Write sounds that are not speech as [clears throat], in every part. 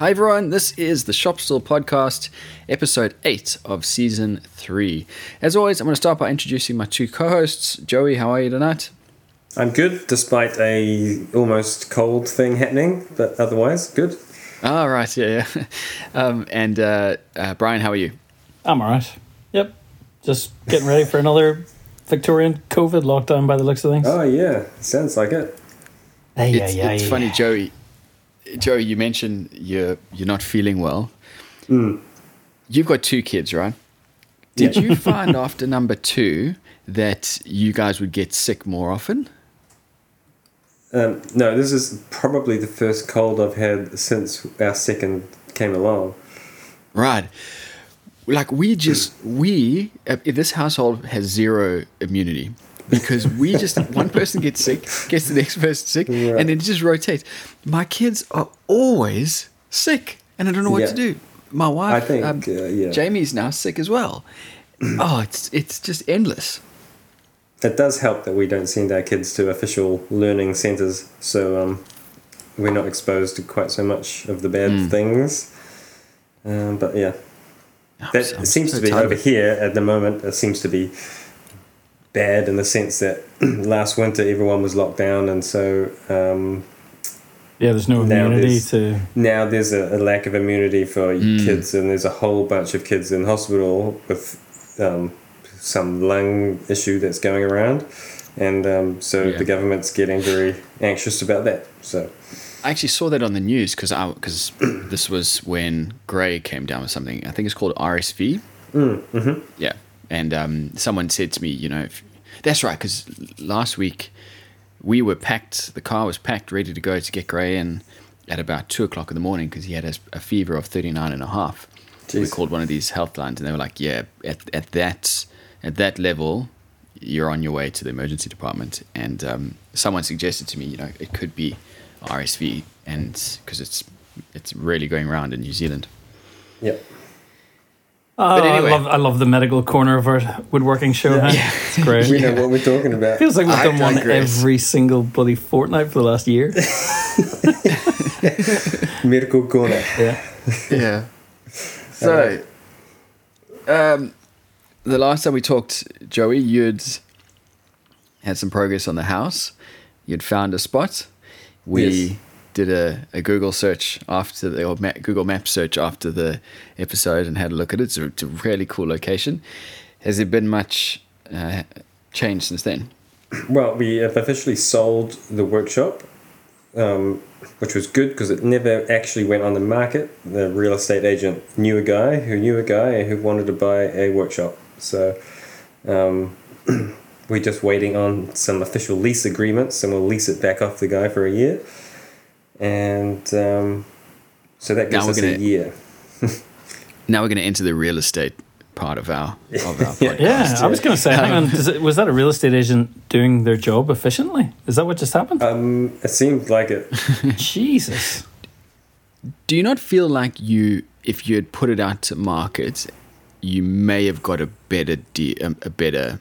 Hi everyone, this is the Shop Stool Podcast, episode 8 of season 3. As always, I'm going to start by introducing my two co-hosts. Joey, how are you tonight? I'm good, despite a almost cold thing happening, but otherwise good. Ah, right, yeah, yeah. [laughs] Um, and uh, uh, Bryan, how are you? I'm alright. Yep. Just getting ready for another Victorian COVID lockdown by the looks of things. Oh yeah, sounds like it. Hey, yeah, It's, yeah, it's yeah. funny, Joey. Joey, you mentioned you're you're not feeling well. Hmm. You've got two kids, right? Did Yeah. you [laughs] find after number two that you guys would get sick more often? Um, no, this is probably the first cold I've had since our second came along. Right. Like we just we uh, this household has zero immunity because we just [laughs] one person gets sick, gets the next person sick, Yeah. and then it just rotates. My kids are always sick, and I don't know what Yeah. to do. My wife, I think, um, uh, yeah. Jamie's now sick as well. [clears throat] oh, it's it's just endless. It does help that we don't send our kids to official learning centres, so um, we're not exposed to quite so much of the bad Hmm. things. Um, but yeah, I'm that so- I'm seems so to be tired over here at the moment. It seems to be bad in the sense that [clears throat] last winter everyone was locked down, and so um, Yeah, there's no Now immunity there's- to. now there's a, a lack of immunity for Mm. kids, and there's a whole bunch of kids in hospital with um, some lung issue that's going around, and um, so Yeah. the government's getting very anxious about that. So I actually saw that on the news because I because [clears throat] this was when Gray came down with something. I think it's called RSV. mm, hmm Yeah, and um, someone said to me, you know, if, that's right, because last week we were packed. The car was packed, ready to go to get Gray in at about two o'clock in the morning because he had a, a fever of 39 and a half. We called one of these health lines, and they were like, "Yeah, at at that at that level, you're on your way to the emergency department." And um, someone suggested to me, you know, it could be RSV, and because it's it's really going around in New Zealand. yep. Oh, anyway. I love I love the medical corner of our woodworking show. huh? Yeah. [laughs] It's great. We know what we're talking about. Feels like we've I done one digress. every single bloody fortnight for the last year. [laughs] [laughs] Medical corner. yeah. Yeah. So, um, the last time we talked, Joey, you'd had some progress on the house. You'd found a spot. We Yes. Did a, a Google search after the or ma- Google Map search after the episode and had a look at it. It's a, it's a really cool location. Has there been much uh, change since then? Well, we have officially sold the workshop, um, which was good because it never actually went on the market. The real estate agent knew a guy who knew a guy who wanted to buy a workshop. So um, [clears throat] we're just waiting on some official lease agreements and we'll lease it back off the guy for a year. And um, so that gives Now we're us a gonna- year. [laughs] Now we're going to enter the real estate part of our of our [laughs] Yeah. podcast. Yeah, I was going to say, hang on, it, was that a real estate agent doing their job efficiently? Is that what just happened? Um, it seemed like it. [laughs] Jesus. Do you not feel like you, if you had put it out to market, you may have got a better de- um, a better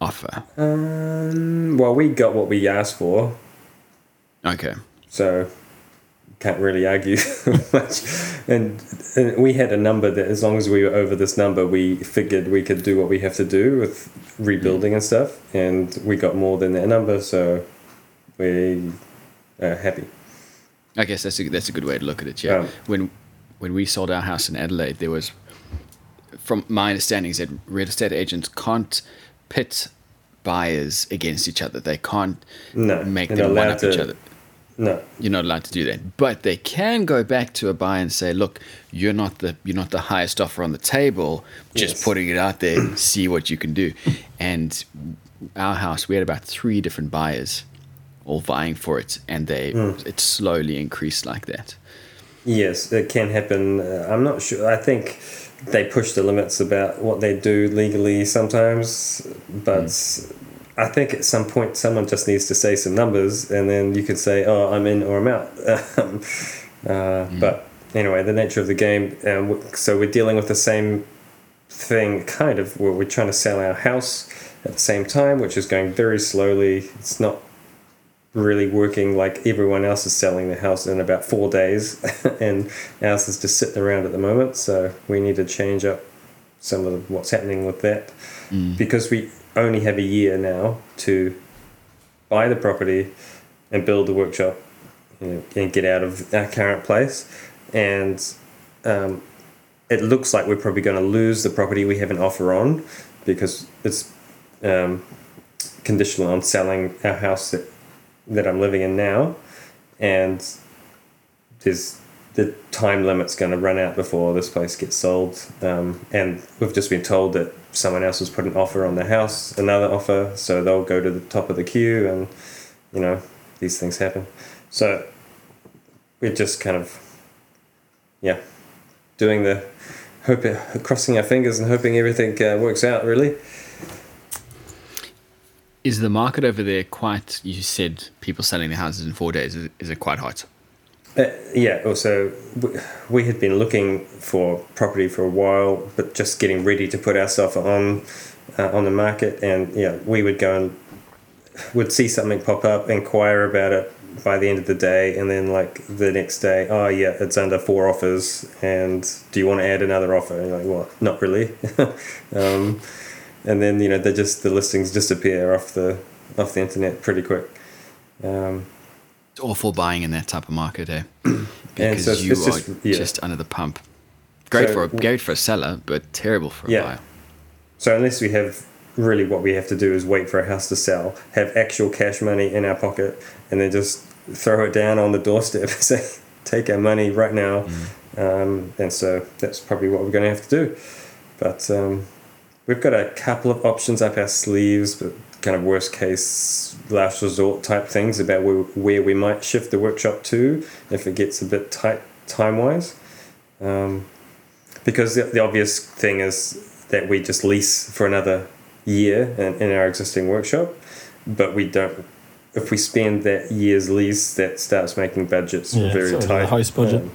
offer? Um, well, we got what we asked for. Okay. so can't really argue [laughs] much. And, and we had a number that, as long as we were over this number, we figured we could do what we have to do with rebuilding and stuff. And we got more than that number, so we are happy. I guess that's a, that's a good way to look at it. Yeah. Um, when when we sold our house in Adelaide, there was, from my understanding, is that real estate agents can't pit buyers against each other. They can't No, make them one up each other. No, You're not allowed to do that, but they can go back to a buyer and say, "Look, you're not the you're not the highest offer on the table. Just Yes. putting it out there, see what you can do." And our house, we had about three different buyers, all vying for it, and they it slowly increased like that. yes, it can happen. Uh, I'm not sure. I think they push the limits about what they do legally sometimes, but I think at some point someone just needs to say some numbers, and then you can say, "Oh, I'm in or I'm out." Uh, [laughs] But anyway, the nature of the game. Um, so we're dealing with the same thing, kind of. Where we're trying to sell our house at the same time, which is going very slowly. It's not really working like everyone else is selling the house in about four days, [laughs] and ours is just sitting around at the moment. So we need to change up some of what's happening with that because we only have a year now to buy the property and build the workshop you know, and get out of our current place. And um, it looks like we're probably going to lose the property we have an offer on because it's um, conditional on selling our house that, that I'm living in now. And there's the time limit's going to run out before this place gets sold. Um, and we've just been told that someone else has put an offer on the house, another offer, so they'll go to the top of the queue, and you know these things happen. So we're just kind of, yeah, doing the hoping, crossing our fingers and hoping everything uh, works out. Really. Is the market over there quite? You said people selling their houses in four days. Is, is it quite hot? Uh, yeah, also, we had been looking for property for a while, but just getting ready to put ourselves on uh, on the market. And yeah, we would go and would see something pop up, inquire about it by the end of the day, and then like the next day, oh yeah, it's under four offers, and do you want to add another offer? And you're like, well, not really. [laughs] um, and then you know they just the listings disappear off the off the internet pretty quick. Um, awful buying in that type of market, eh? [clears throat] Because so it's- you it's are just- yeah. just under the pump. Great So- for a great for a seller, but terrible for a Yeah. buyer. So unless we have really what we have to do is wait for a house to sell, have actual cash money in our pocket, and then just throw it down on the doorstep [laughs] and say, take our money right now. Um, and so that's probably what we're going to have to do. But um, we've got a couple of options up our sleeves, but kind of worst case, last resort type things about where, where we might shift the workshop to if it gets a bit tight time wise. Um, because the, the obvious thing is that we just lease for another year in, in our existing workshop, but we don't. If we spend that year's lease, that starts making budgets Yeah, very tight. the house budget. Um,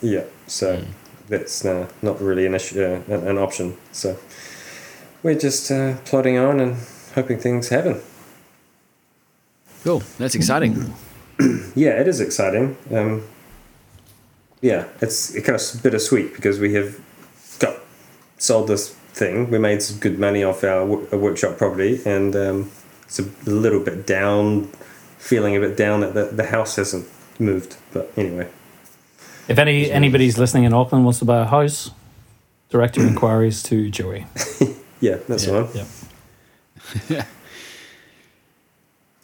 yeah, so that's uh, not really an issue, uh, an, an option. So we're just uh, plodding on and hoping things happen. Cool. That's exciting. [clears throat] Yeah, it is exciting. Um, yeah, it's kind of bittersweet because we have got sold this thing. We made some good money off our wo- uh, workshop property, and um, it's a little bit down, feeling a bit down that the, the house hasn't moved. But anyway, If any anybody's listening in Auckland wants to buy a house, direct your [clears throat] inquiries to Joey. yeah, that's the Yeah. one. Yeah. [laughs]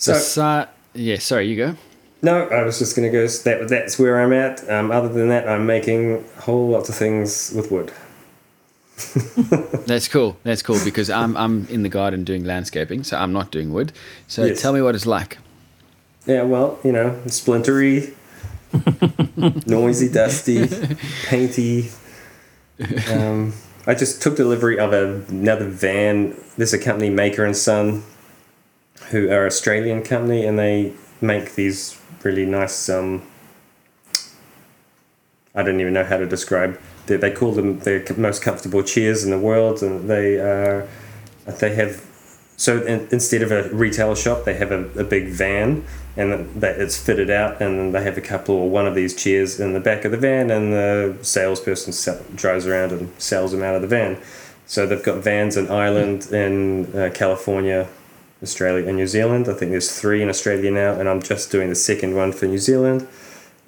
So So, yeah, sorry, you go. no, I was just gonna go. That that's where I'm at. Um, other than that, I'm making whole lots of things with wood. That's cool. That's cool [laughs] because I'm I'm in the garden doing landscaping, so I'm not doing wood. So Yes. tell me what it's like. Yeah, well, you know, splintery, [laughs] noisy, dusty, painty. Um, I just took delivery of another van. There's a company, Maker and Son, who are Australian company, and they make these really nice. Um, I don't even know how to describe. They, they call them the most comfortable chairs in the world, and they are. They have so in, instead of a retail shop, they have a, a big van, and that it's fitted out, and then they have a couple or one of these chairs in the back of the van, and the salesperson sell, drives around and sells them out of the van. So they've got vans in Ireland, in uh, California, Australia, and New Zealand. I think there's three in Australia now, and I'm just doing the second one for New Zealand.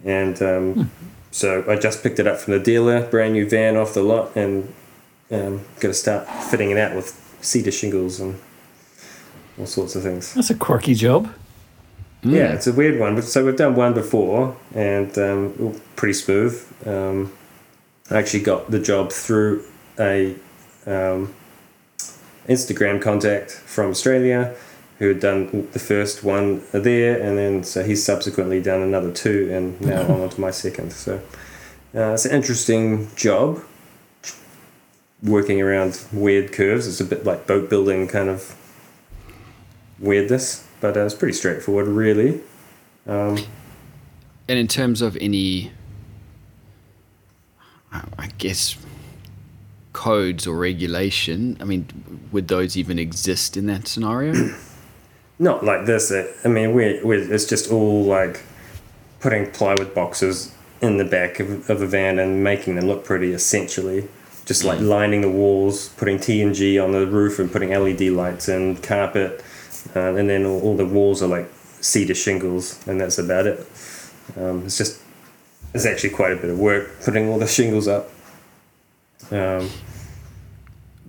And um, so I just picked it up from the dealer, brand new van off the lot, and um, got to start fitting it out with cedar shingles and all sorts of things. That's a quirky job. Yeah, it's a weird one. But so we've done one before, and um, pretty smooth. Um, I actually got the job through a um, Instagram contact from Australia who had done the first one there, and then so he's subsequently done another two, and now I'm [laughs] on to my second. So uh, it's an interesting job. Working around weird curves, it's a bit like boat building kind of weirdness, but uh, it's pretty straightforward, really. Um, And in terms of any, I guess, codes or regulation, I mean, would those even exist in that scenario? [clears throat] Not like this. I mean, we're, we're, it's just all like putting plywood boxes in the back of, of the van and making them look pretty, essentially. Just like lining the walls, putting TNG on the roof and putting LED lights and carpet. Uh, and then all, all the walls are like cedar shingles, and that's about it. Um, it's just, it's actually quite a bit of work putting all the shingles up. Um,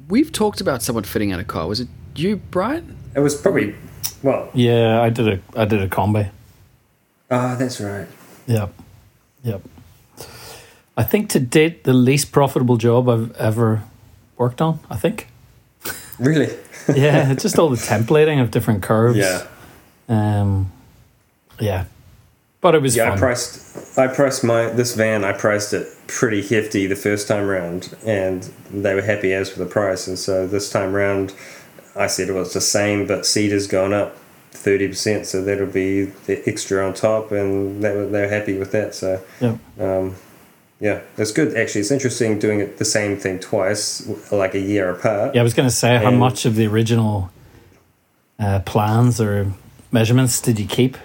We've talked about someone fitting out a car. Was it you, Bryan? it was probably, well, Yeah, I did a I did a Kombi. ah, that's right. Yep. Yep. I think to date the least profitable job I've ever worked on, I think. Really? [laughs] Yeah, just all the templating of different curves. Yeah. Um yeah. But it was Yeah, fun. I priced I priced my this van. I priced it pretty hefty the first time round, and they were happy as for the price. And so this time round, I said it was the same, but cedar's gone up thirty percent, so that'll be the extra on top, and they were they were happy with that. So Yep. um, yeah, it's good actually. It's interesting doing it the same thing twice, like a year apart. Yeah, I was going to say how much of the original uh, plans or measurements did you keep?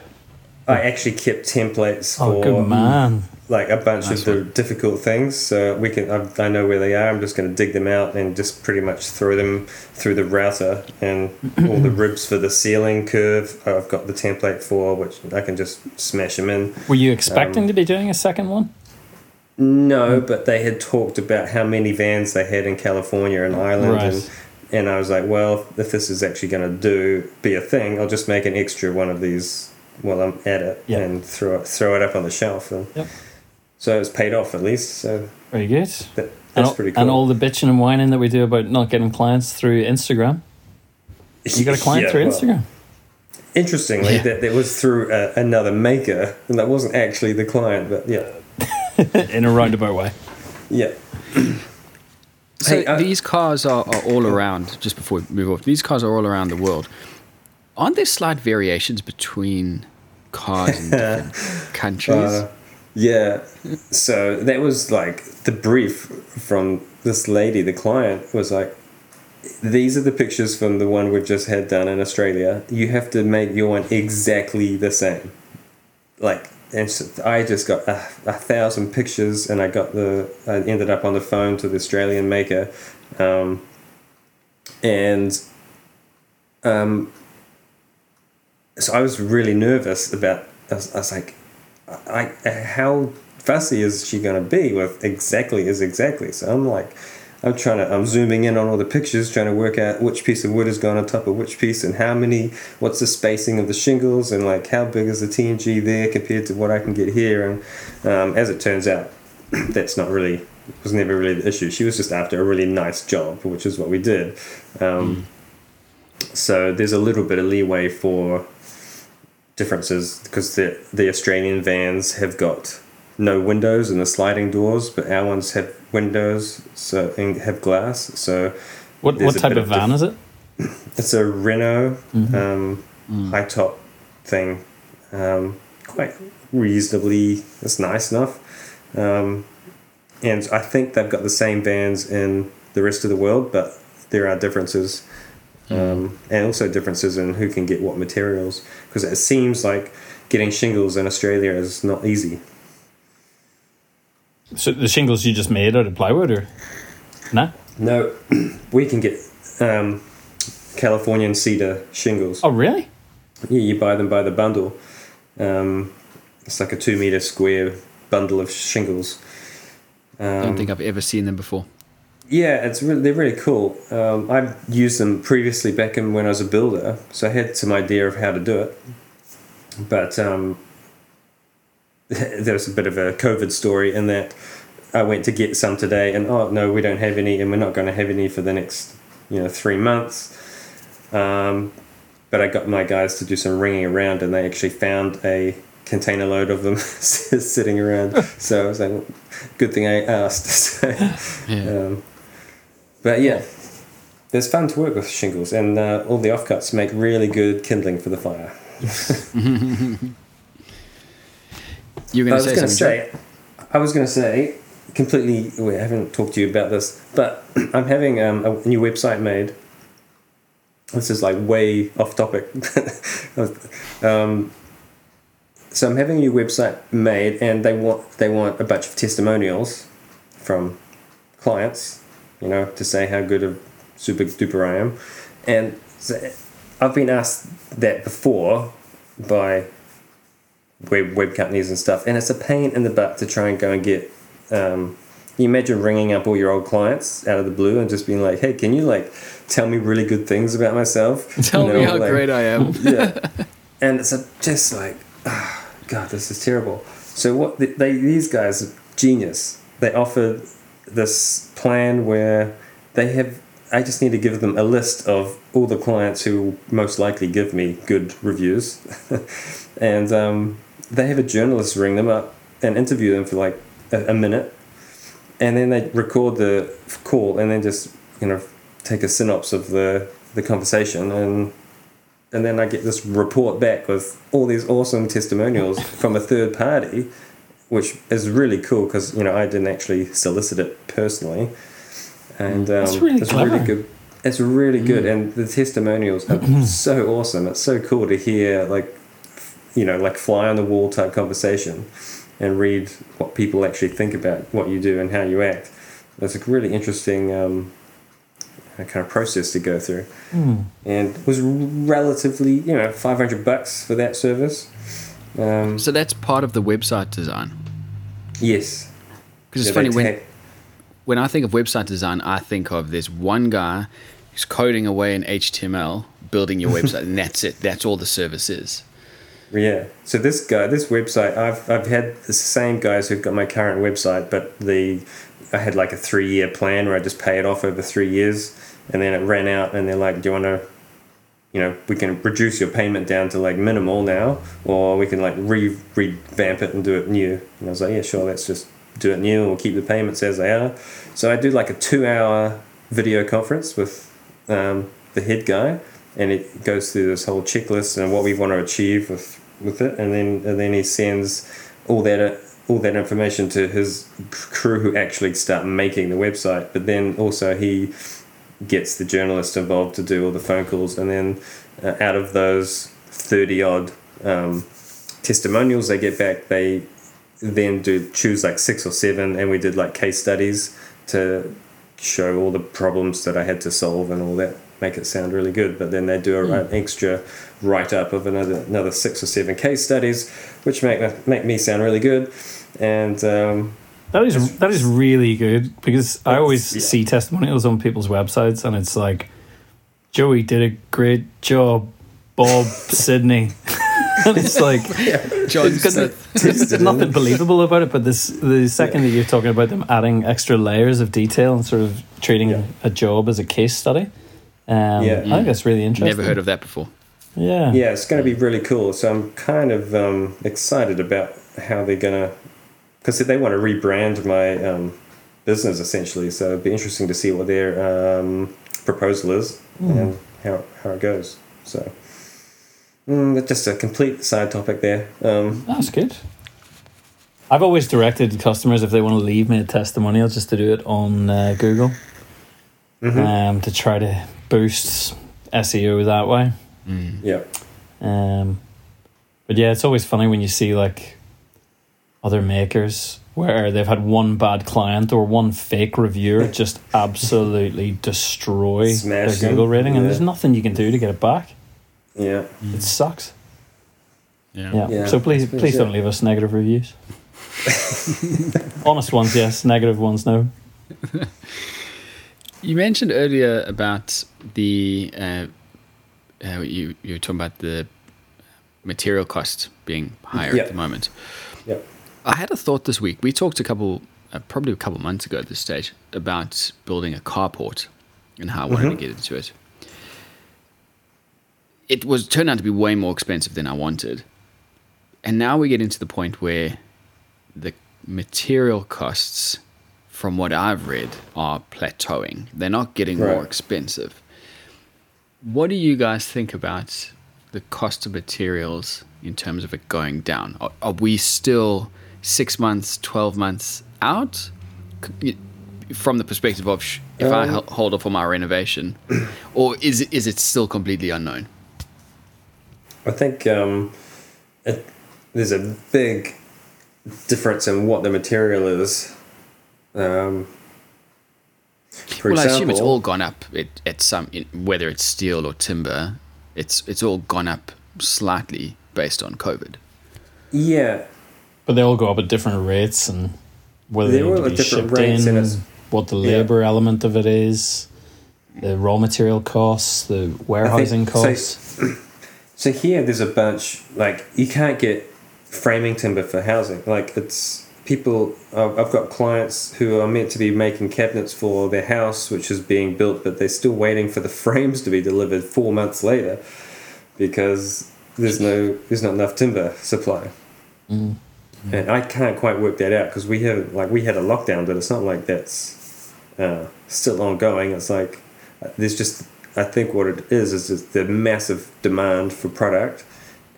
I actually kept templates Oh, for good man. like a bunch Nice of the one. difficult things. So we can, I, I know where they are. I'm just going to dig them out and just pretty much throw them through the router and [clears throat] all the ribs for the ceiling curve. I've got the template for, which I can just smash them in. Were you expecting Um, to be doing a second one? No, but they had talked about how many vans they had in California and Ireland, Right. and and I was like, well, if this is actually going to do be a thing, I'll just make an extra one of these while I'm at it Yeah. and throw it throw it up on the shelf. And Yep. so it's paid off at least. So Very good. that, And, that's all- pretty cool. and all the bitching and whining that we do about not getting clients through Instagram. You got a client Yeah, through well, Instagram. Interestingly, Yeah. that that was through uh, another maker, and that wasn't actually the client. But yeah, in a roundabout way. yeah. So Hey, uh, these cars are, are all around. Just before we move off, these cars are all around the world. Aren't there slight variations between cars in different [laughs] countries? Uh, yeah. So that was like the brief from this lady, the client was like, these are the pictures from the one we've just had done in Australia. You have to make your one exactly the same. Like, and I just got a, a thousand pictures, and I got the. I ended up on the phone to the Australian maker, um, and um, so I was really nervous about. I was, I was like, I, I how fussy is she going to be with exactly is exactly? So I'm like, I'm trying to, I'm zooming in on all the pictures, trying to work out which piece of wood has gone on top of which piece and how many, what's the spacing of the shingles and like how big is the TNG there compared to what I can get here. And um, as it turns out, [clears throat] that's not really was never really the issue. She was just after a really nice job, which is what we did. Um, So there's a little bit of leeway for differences because the the Australian vans have got no windows and the sliding doors, but our ones have windows so and have glass. So What what type of of van is it? [coughs] it's a Renault Mm-hmm. um, Mm. high top thing, um, quite reasonably. It's nice enough, um, and I think they've got the same vans in the rest of the world, but there are differences, um, and also differences in who can get what materials. Because it seems like getting shingles in Australia is not easy. So the shingles you just made out of plywood or nah? No, [clears throat] we can get um, Californian cedar shingles. Oh really? Yeah, you buy them by the bundle. Um, it's like a two meter square bundle of shingles. I Um, don't think I've ever seen them before. yeah, it's really, they're really cool. Um, I've used them previously back in when I was a builder, so I had some idea of how to do it. But um, [laughs] there was a bit of a COVID story in that I went to get some today, and oh no, we don't have any, and we're not going to have any for the next you know three months. Um, but I got my guys to do some ringing around, and they actually found a container load of them [laughs] sitting around. [laughs] so I was like, good thing I asked. so, Yeah. um, but yeah, there's fun to work with shingles, and uh, all the offcuts make really good kindling for the fire. You're I going to was say going to something. Say, I was going to say, completely. We haven't talked to you about this, but [clears throat] I'm having um, a new website made, this is like way off topic. [laughs] um, so I'm having a new website made, and they want they want a bunch of testimonials from clients, you know, to say how good of super duper I am, and so I've been asked that before by web web companies and stuff, and it's a pain in the butt to try and go and get. Um, you imagine ringing up all your old clients out of the blue and just being like, "Hey, can you like tell me really good things about myself? [laughs] Tell me how like, great I am." [laughs] yeah, and it's a, just like, oh, God, this is terrible. So what they, they these guys are genius. They offer this plan where they have. I just need to give them a list of all the clients who will most likely give me good reviews, [laughs] and um, they have a journalist ring them up and interview them for like a, a minute and then they record the call and then just you know take a synopsis of the the conversation and and then I get this report back with all these awesome testimonials [laughs] from a third party, which is really cool because you know I didn't actually solicit it personally, and um, really it's clever. really good. It's really good, and the testimonials are [clears throat] so awesome. It's so cool to hear like, you know, like fly on the wall type conversation and read what people actually think about what you do and how you act. It's a really interesting um, kind of process to go through, Mm. and was relatively you know five hundred bucks for that service. Um, So that's part of the website design. yes, Because it's Yeah, funny when take- when I think of website design, I think of there's one guy who's coding away in HTML, building your [laughs] website, and that's it. That's all the service is. Yeah. So this guy, this website, I've I've had the same guys who've got my current website, but the I had like a three year plan where I just pay it off over three years, and then it ran out, and they're like, "Do you want to?" You know, we can reduce your payment down to like minimal now, or we can like re revamp it and do it new. And I was like, yeah, sure, let's just do it new. and We'll keep the payments as they are. So I do like a two hour video conference with um, the head guy, and it goes through this whole checklist and what we want to achieve with with it, and then and then he sends all that all that information to his crew who actually start making the website. But then also he gets the journalist involved to do all the phone calls, and then uh, out of those thirty odd um, testimonials they get back, they then do choose like six or seven, and we did like case studies to show all the problems that I had to solve and all that, make it sound really good. But then they do a, an extra write up of another another six or seven case studies, which make make me sound really good, and. Um, That is that is really good because I always yeah. see testimonials on people's websites and it's like Joey did a great job, Bob [laughs] Sydney. [laughs] and it's like [laughs] John there's nothing believable about it, but this the second that you're talking about them adding extra layers of detail and sort of treating Yeah. a job as a case study. Um, Yeah. I think that's really interesting. Never heard of that before. Yeah. yeah, it's going to be really cool. So I'm kind of um, excited about how they're going to, because they want to rebrand my um, business essentially. So it'd be interesting to see what their um, proposal is and how, how it goes. So mm, just a complete side topic there. Um, That's good. I've always directed customers if they want to leave me a testimonial just to do it on uh, Google um, to try to boost SEO that way. yeah, Um, but yeah, it's always funny when you see like other makers where they've had one bad client or one fake reviewer [laughs] just absolutely destroy Smash their them, Google rating, and there's nothing you can do to get it back. yeah, It sucks. Yeah. Yeah. Yeah, so please, please it. don't leave us negative reviews. [laughs] Honest ones, yes. Negative ones, no. [laughs] You mentioned earlier about the uh, uh, you you were talking about the material cost being higher Yeah. at the moment. yeah, I had a thought this week. We talked a couple, uh, probably a couple months ago at this stage, about building a carport and how I wanted to get into it. It was turned out to be way more expensive than I wanted, and now we get into the point where the material costs, from what I've read, are plateauing. They're not getting more expensive. What do you guys think about the cost of materials in terms of it going down? Are, are we still six months, 12 months out? From the perspective of sh- if I Um, hel- hold off on my renovation, [clears throat] or is it, is it still completely unknown? I think um, it, there's a big difference in what the material is. Um, for well, I assume it's all gone up at, at some, in, whether it's steel or timber. It's it's all gone up slightly based on COVID. yeah, But they all go up at different rates, and whether They they all need to at be different shipped rates, in, and what the Yeah. labor element of it is, the raw material costs, the warehousing so- costs. [coughs] So here, there's a bunch like you can't get framing timber for housing. Like it's people. I've I've got clients who are meant to be making cabinets for their house, which is being built, but they're still waiting for the [laughs] frames to be delivered four months later because there's no there's not enough timber supply. Mm. And I can't quite work that out because we have like we had a lockdown, but it's not like that's uh, still ongoing. It's like uh, there's just I think what it is is the massive demand for product,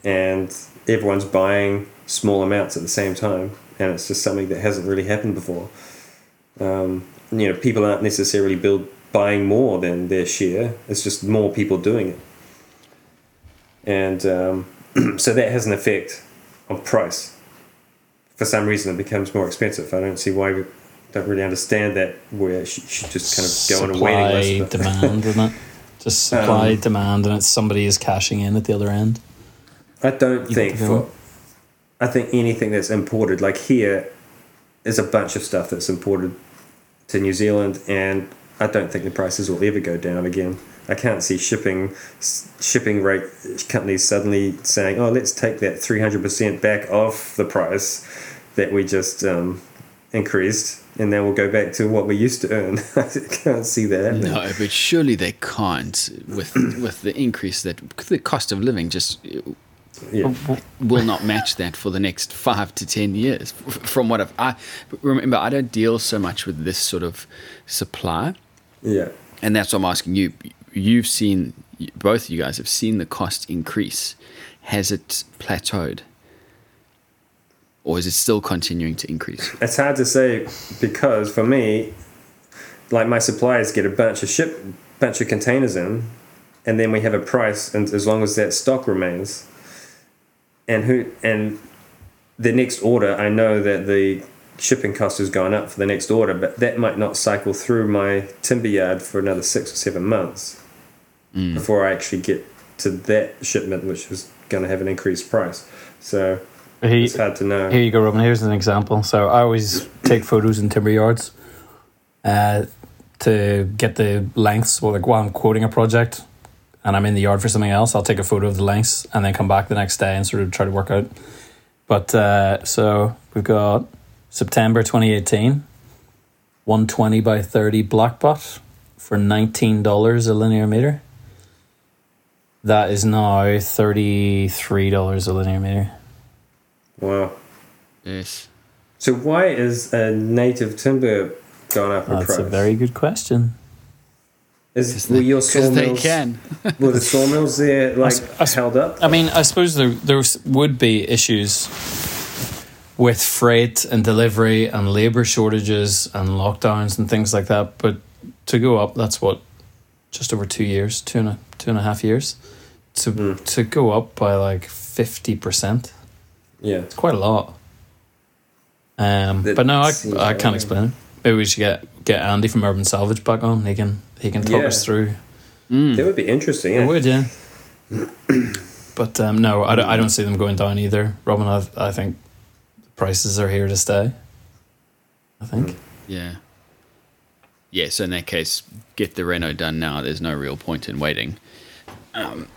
and everyone's buying small amounts at the same time, and it's just something that hasn't really happened before. Um, you know, people aren't necessarily build buying more than their share. It's just more people doing it, and um, [clears throat] so that has an effect on price for some reason it becomes more expensive. I don't see why we don't really understand that where it should, just kind of go on a supply list. but- demand, isn't it? [laughs] Just supply Um, demand, and it's somebody is cashing in at the other end. I don't You think for I think anything that's imported like here is a bunch of stuff that's imported to New Zealand and I don't think the prices will ever go down again. I can't see shipping shipping rate companies suddenly saying, "Oh, let's take that 300% back off the price that we just um, increased and then we'll go back to what we used to earn." [laughs] I can't see that happening. No, but surely they can't with with the increase that the cost of living just Yeah. will not match that for the next five to ten years. From what I've, I remember, I don't deal so much with this sort of supply, Yeah. and that's what I'm asking you. You've seen both of you guys have seen the cost increase. Has it plateaued, or is it still continuing to increase? It's hard to say because for me, like my suppliers get a bunch of ship, bunch of containers in, and then we have a price, and as long as that stock remains, and who and the next order, I know that the shipping cost has gone up for the next order, but that might not cycle through my timber yard for another six or seven months before I actually get to that shipment, which is going to have an increased price. So He, it's hard to know. Here you go, Robin. Here's an example. So I always take photos in timber yards uh, to get the lengths. Well, like while I'm quoting a project and I'm in the yard for something else, I'll take a photo of the lengths and then come back the next day and sort of try to work out. But uh, so we've got September 2018, 120 by 30 blackbutt for $19 a linear meter. That is now $33 a linear meter. Wow. Yes. So why is a native timber gone up in price? That's price? a very good question. Is were your Because they sawmills can. [laughs] were the sawmills there like s- I s- held up? I mean, I suppose there there s- would be issues with freight and delivery and labor shortages and lockdowns and things like that. But to go up, that's what just over two years, two and a two and a half years, to Hmm. to go up by like fifty percent. Yeah. It's quite a lot. Um, That but no, I I can't explain it. Maybe we should get get Andy from Urban Salvage back on. He can he can talk Yeah. us through. That would be interesting. I Yeah. would, yeah. [clears throat] but um, no, I don't, I don't see them going down either. Robin, I, I think the prices are here to stay. I think. Yeah. Yeah, so in that case, get the reno done now. There's no real point in waiting. Um,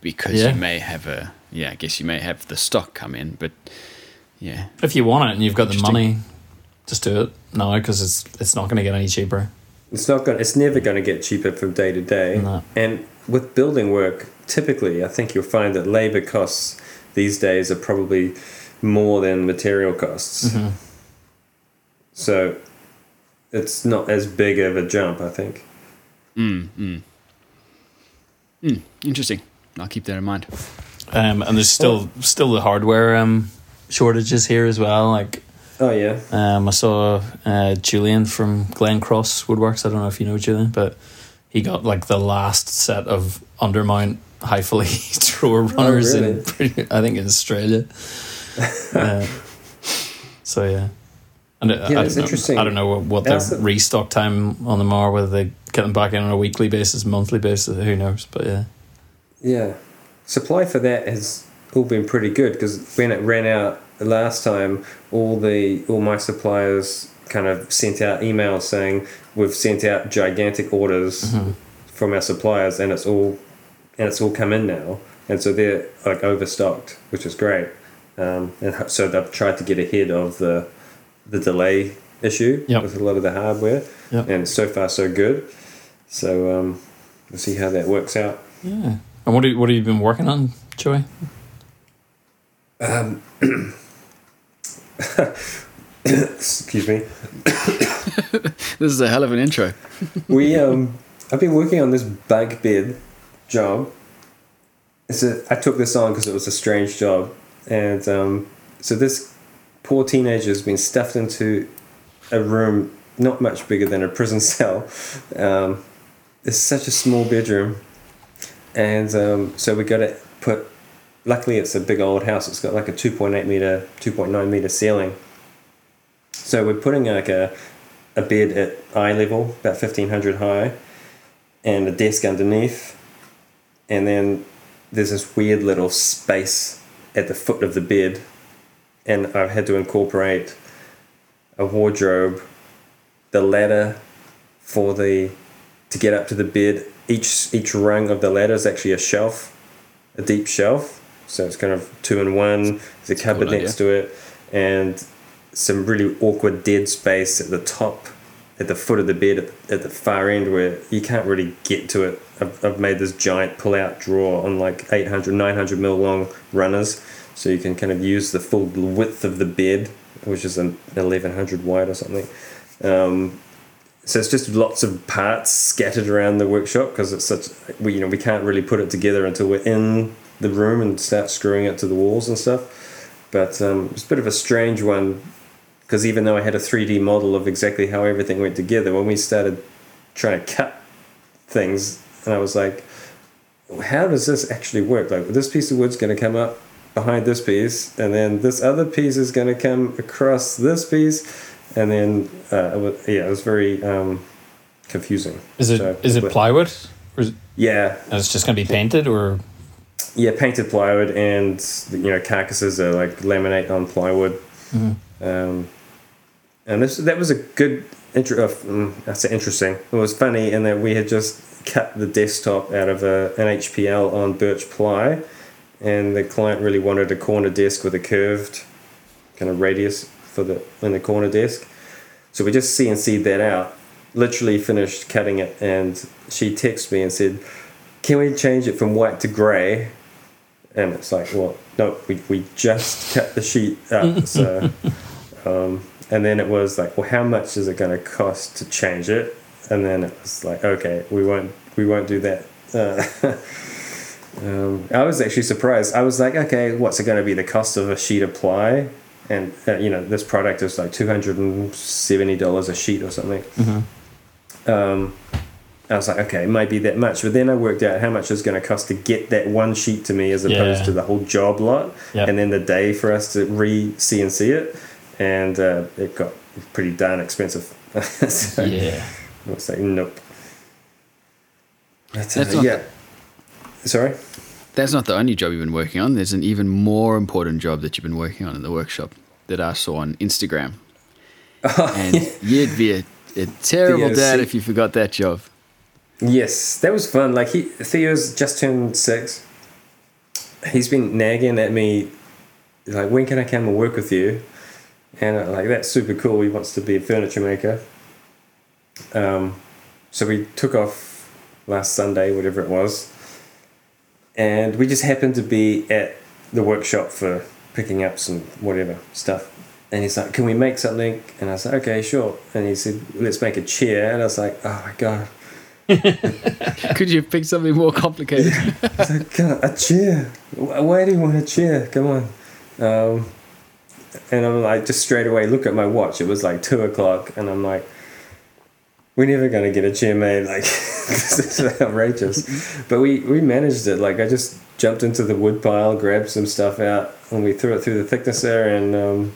because Yeah. you may have a, yeah, I guess you may have the stock come in, but yeah. If you want it and you've got the money, just do it now because it's it's not going to get any cheaper. It's not going. It's never going to get cheaper from day to day. No. And with building work, typically, I think you'll find that labor costs these days are probably more than material costs. Mm-hmm. So it's not as big of a jump, I think. Mm, mm. Mm, interesting. I'll keep that in mind. Um, and there's still still the hardware um, shortages here as well. Like Oh yeah. Um, I saw uh, Julian from Glen Cross Woodworks. I don't know if you know Julian, but he got like the last set of undermount high [laughs] fillet thrower runners really? in, I think, in Australia. [laughs] uh, so yeah. And I- Yeah, I, know, interesting. I don't know what, what the That's the- restock time on them are, whether they get them back in on a weekly basis, monthly basis, who knows? But yeah. Yeah, supply for that has all been pretty good because when it ran out the last time, all the all my suppliers kind of sent out emails saying we've sent out gigantic orders from our suppliers and it's all and it's all come in now, and so they're like overstocked, which is great. Um, and so they've tried to get ahead of the the delay issue Yep. with a lot of the hardware, Yep. and so far so good. So um, we'll see how that works out. Yeah. And what, do, what have you been working on, Joey? [clears throat] Excuse me. [coughs] This is a hell of an intro. [laughs] We um, I've been working on this bug bed job. It's a, I took this on because it was a strange job, and um, so this poor teenager has been stuffed into a room not much bigger than a prison [laughs] cell. Um, it's such a small bedroom, and um, so we got to put. Luckily, it's a big old house. It's got like a two point eight meter, two point nine meter ceiling. So we're putting like a a bed at eye level, about fifteen hundred high, and a desk underneath, and then there's this weird little space at the foot of the bed, and I've had to incorporate a wardrobe, the ladder for the to get up to the bed. Each each rung of the ladder is actually a shelf, a deep shelf. So it's kind of two in one. There's a cupboard idea. next to it, and some really awkward dead space at the top, at the foot of the bed at, at the far end where you can't really get to it. I've, I've made this giant pull out drawer on like 800, 900 mil long runners so you can kind of use the full width of the bed, which is an 1100 wide or something. Um, so it's just lots of parts scattered around the workshop because it's such we you know we can't really put it together until we're in the room and start screwing it to the walls and stuff. But um, it's a bit of a strange one because even though I had a 3D model of exactly how everything went together, when we started trying to cut things, and I was like, how does this actually work? Like this piece of wood's going to come up behind this piece, and then this other piece is going to come across this piece, and then uh, it was, yeah, it was very um, confusing. Is it So, is it plywood? Or is it, Yeah, and it's just going to be painted or yeah, painted plywood, and you know carcasses are like laminate on plywood. Um, and this that was a good intro. Uh, mm, say interesting. It was funny in that we had just cut the desktop out of a, an HPL on birch ply, and the client really wanted a corner desk with a curved kind of radius for the in the corner desk. So we just CNC'd that out. Literally finished cutting it, and she texted me and said, "Can we change it from white to grey?" And it's like, well, no, we, we just cut the sheet up. [laughs] So, um, and then it was like, well, how much is it going to cost to change it? And then it was like, okay, we won't we won't do that. Uh, [laughs] um, I was actually surprised. I was like, okay, what's it going to be the cost of a sheet of ply? And uh, you know, this product is like two hundred and seventy dollars a sheet or something. Um, I was like, okay, it might be that much. But then I worked out how much it's going to cost to get that one sheet to me as opposed Yeah. to the whole job lot. Yep. And then the day for us to re CNC it. And uh, it got pretty darn expensive. [laughs] so yeah. I was like, nope. That's, That's uh, not yeah. Sorry? That's not the only job you've been working on. There's an even more important job that you've been working on in the workshop that I saw on Instagram. [laughs] and you'd be a, a terrible The, uh, dad if you forgot that job. Yes, that was fun. Like he Theo's just turned six. He's been nagging at me, like, when can I come and work with you? And uh, like that's super cool. He wants to be a furniture maker. Um, so we took off last Sunday, whatever it was, and we just happened to be at the workshop for picking up some whatever stuff. And he's like, "Can we make something?" And I was like, "Okay, sure." And he said, "Let's make a chair." And I was like, "Oh my god." [laughs] Could you pick something more complicated? [laughs] God, a chair. Why do you want a chair? Come on. Um, and I'm like, just straight away look at my watch. It was like two o'clock, and I'm like, we're never gonna get a chair made. Like [laughs] this is outrageous. But we we managed it. Like I just jumped into the wood pile, grabbed some stuff out, and we threw it through the thicknesser, and um,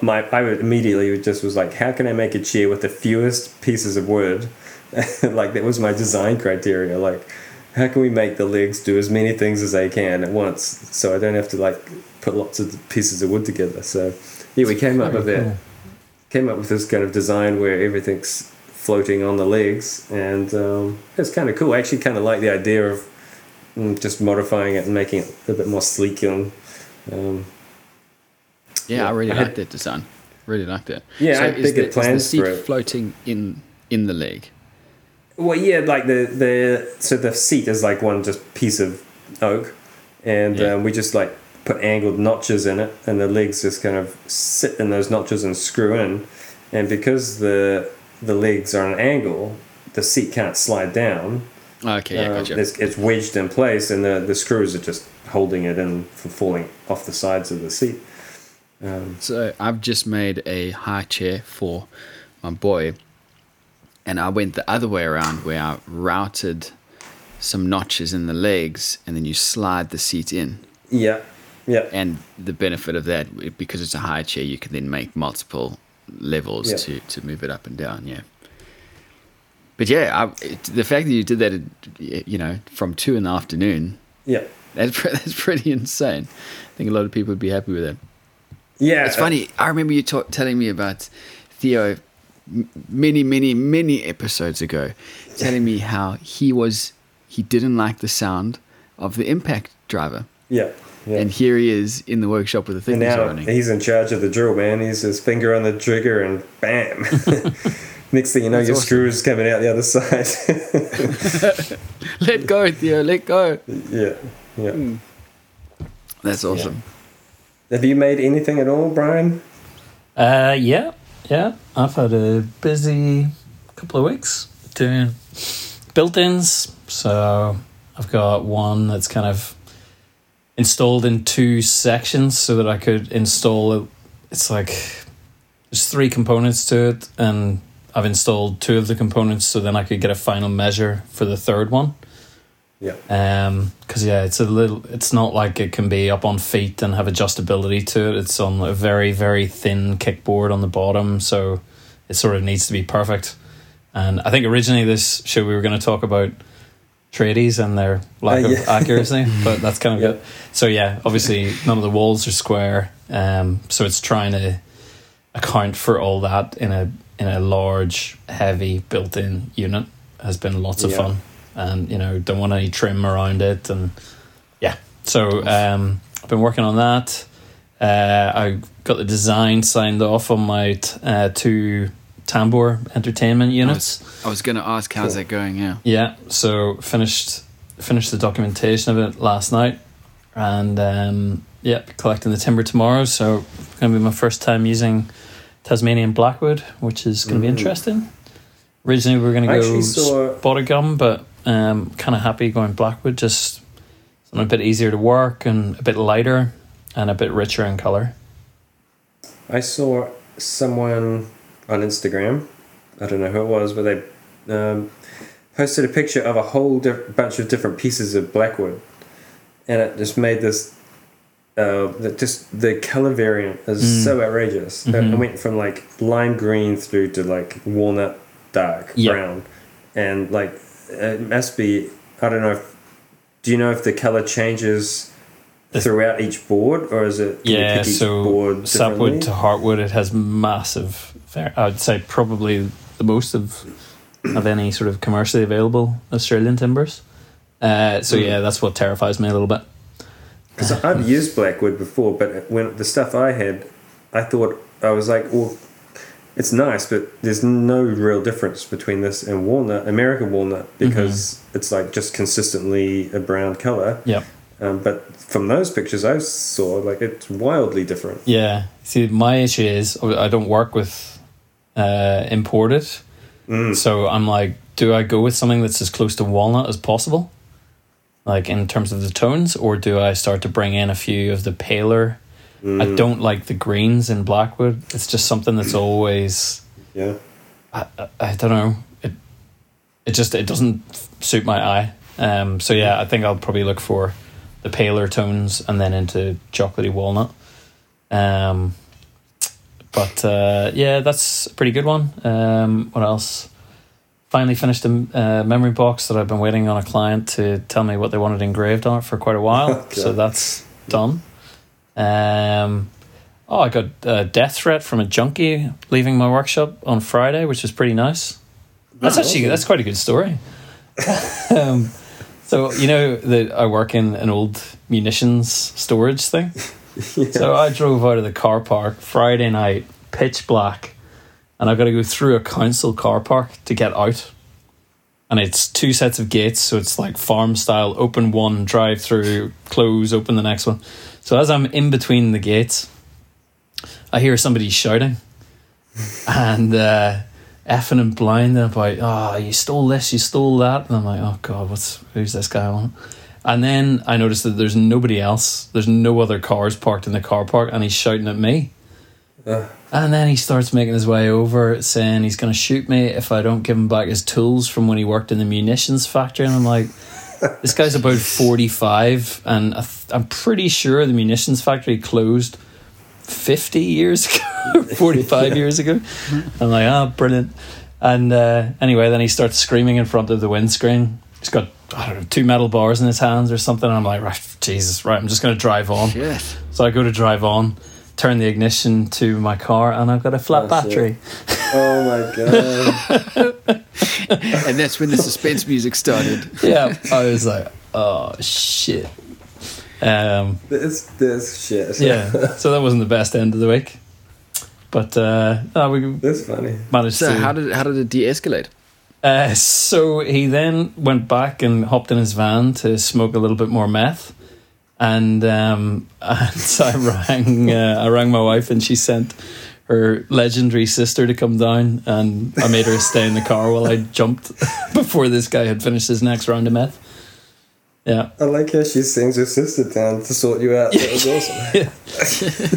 my I would immediately just was like, how can I make a chair with the fewest pieces of wood? [laughs] like that was my design criteria. Like, how can we make the legs do as many things as they can at once, so I don't have to like put lots of pieces of wood together. So yeah, we came up with Very it. Came up with this kind of design where everything's floating on the legs, and um, it's kind of cool. I actually kind of like the idea of mm, just modifying it and making it a bit more sleek and. Um, Yeah, Yeah, I really I had- liked that design. Really liked it. Yeah, I had is bigger the, is plans the seat for it. floating in in the leg. Well, yeah, like the the so the seat is like one just piece of oak, and Yeah. um, we just like put angled notches in it, and the legs just kind of sit in those notches and screw in, and because the the legs are an angle, the seat can't slide down. Okay, yeah, Uh, gotcha. it's, it's wedged in place, and the the screws are just holding it in from falling off the sides of the seat. Um, So I've just made a high chair for my boy, and I went the other way around where I routed some notches in the legs, and then you slide the seat in. yeah, yeah, And the benefit of that, because it's a high chair, you can then make multiple levels Yeah. to, to move it up and down. Yeah. But yeah, I, it, the fact that you did that, you know, from two in the afternoon, yeah, that's pre- [laughs] that's pretty insane. I think a lot of people would be happy with that. yeah. It's funny. I remember you ta- telling me about Theo many, many, many episodes ago, telling me how he was he didn't like the sound of the impact driver, Yeah, yeah. and here he is in the workshop with the And things now running. he's in charge of the drill, man. He's his finger on the trigger, and bam. [laughs] Next thing you know, That's your awesome. screw is coming out the other side. [laughs] let go, Theo. Let go. [laughs] yeah, yeah. Hmm. That's awesome. Have you made anything at all, Bryan? Uh, yeah, yeah. I've had a busy couple of weeks doing built-ins. So I've got one that's kind of installed in two sections so that I could install it. It's like there's three components to it, and I've installed two of the components so then I could get a final measure for the third one. Yeah. Um, because yeah, it's a little. It's not like it can be up on feet and have adjustability to it. It's on a very very thin kickboard on the bottom, so it sort of needs to be perfect. And I think originally this show we were going to talk about tradies and their lack Uh, of accuracy, [laughs] but that's kind of Yeah. it. So yeah, obviously none of the walls are square, um, so it's trying to account for all that in a in a large, heavy built-in unit has been lots of Yeah. fun, and you know don't want any trim around it, and yeah. So um, I've been working on that. Uh, I got the design signed off on my t- uh, two tambour entertainment I units. was, I was going to ask, how's Cool. that going? Yeah. Yeah, so finished finished the documentation of it last night, and um, yeah, collecting the timber tomorrow. So it's going to be my first time using Tasmanian blackwood, which is going to be Mhm. interesting. Originally, we were going I to go saw- spotted gum, but um, kind of happy going blackwood. Just something a bit easier to work and a bit lighter and a bit richer in color. I saw someone on Instagram. I don't know who it was, but they um, posted a picture of a whole diff- bunch of different pieces of blackwood, and it just made this. Uh, that just the color variant is Mm. so outrageous. It- Mhm. It went from like lime green through to like walnut dark Yeah. brown, and like it must be. I don't know. if Do you know if the color changes throughout each board, or is it? Yeah, so board sapwood to heartwood, it has massive. I'd say probably the most of of any sort of commercially available Australian timbers. Uh, so Mm. yeah, that's what terrifies me a little bit. Because I've used Blackwood before, but when the stuff I had, I thought I was like, well, it's nice, but there's no real difference between this and walnut, American walnut, because it's like just consistently a brown color. Yep. Um, but from those pictures I saw, like it's wildly different. Yeah. See, my issue is I don't work with uh, imported, Mm. so I'm like, do I go with something that's as close to walnut as possible, like in terms of the tones, or do I start to bring in a few of the paler I don't like the greens in Blackwood. It's just something that's always Yeah. I, I, I don't know. It it just it doesn't suit my eye. Um, so yeah, I think I'll probably look for the paler tones and then into chocolatey walnut. Um, but uh, yeah, that's a pretty good one. Um, what else? Finally finished a uh, memory box that I've been waiting on a client to tell me what they wanted engraved on it for quite a while. [laughs] Okay. So that's done. Um, oh, I got a death threat from a junkie leaving my workshop on Friday, which was pretty nice. That's actually awesome. that's quite a good story. [laughs] um, so you know that I work in an old munitions storage thing. [laughs] So I drove out of the car park Friday night, pitch black, and I've got to go through a council car park to get out. And it's two sets of gates, so it's like farm style: open one, drive through, close, open the next one. So as I'm in between the gates, I hear somebody shouting, and uh, effing and blind about, oh, you stole this, you stole that. And I'm like, oh God, what's who's this guy on? And then I noticed that there's nobody else. There's no other cars parked in the car park, and he's shouting at me. Uh. And then he starts making his way over, saying he's going to shoot me if I don't give him back his tools from when he worked in the munitions factory. And I'm like, this guy's about 45, and I'm pretty sure the munitions factory closed 50 years ago, [laughs] 45 years ago. I'm like, ah, brilliant. And uh, anyway, then he starts screaming in front of the windscreen. He's got, I don't know, two metal bars in his hands or something. And I'm like, right, Jesus, right, I'm just going to drive on. Shit. So I go to drive on, turn the ignition to my car, and I've got a flat Oh, battery. Oh my god. [laughs] [laughs] and that's when the suspense music started. yeah, I was like, oh, shit. Um, this this shit. [laughs] yeah, so that wasn't the best end of the week. But uh, no, we That's funny. managed So to. how did how did it de-escalate? Uh, so he then went back and hopped in his van to smoke a little bit more meth, and um, [laughs] and so I rang uh, I rang my wife and she sent her legendary sister to come down, and I made her stay in the car while I jumped [laughs] before this guy had finished his next round of meth. Yeah. I like how she sends her sister down to sort you out. That was awesome. [laughs]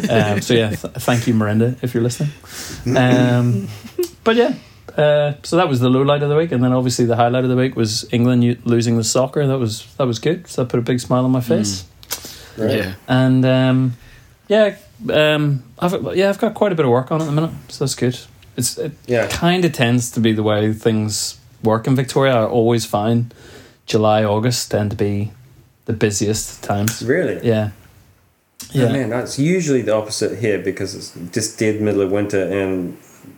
Um, so yeah, th- thank you, Miranda, if you're listening. Um, but yeah, uh, so that was the low light of the week, and then obviously the highlight of the week was England u- losing the soccer. That was that was good. So that put a big smile on my face. Right. Yeah. And um, yeah, um, I've yeah I've got quite a bit of work on at the minute, so that's good. It's it Yeah. kind of tends to be the way things work in Victoria. I always find July August tend to be the busiest times. Really? Yeah. Yeah. man, that's usually the opposite here because it's just dead middle of winter and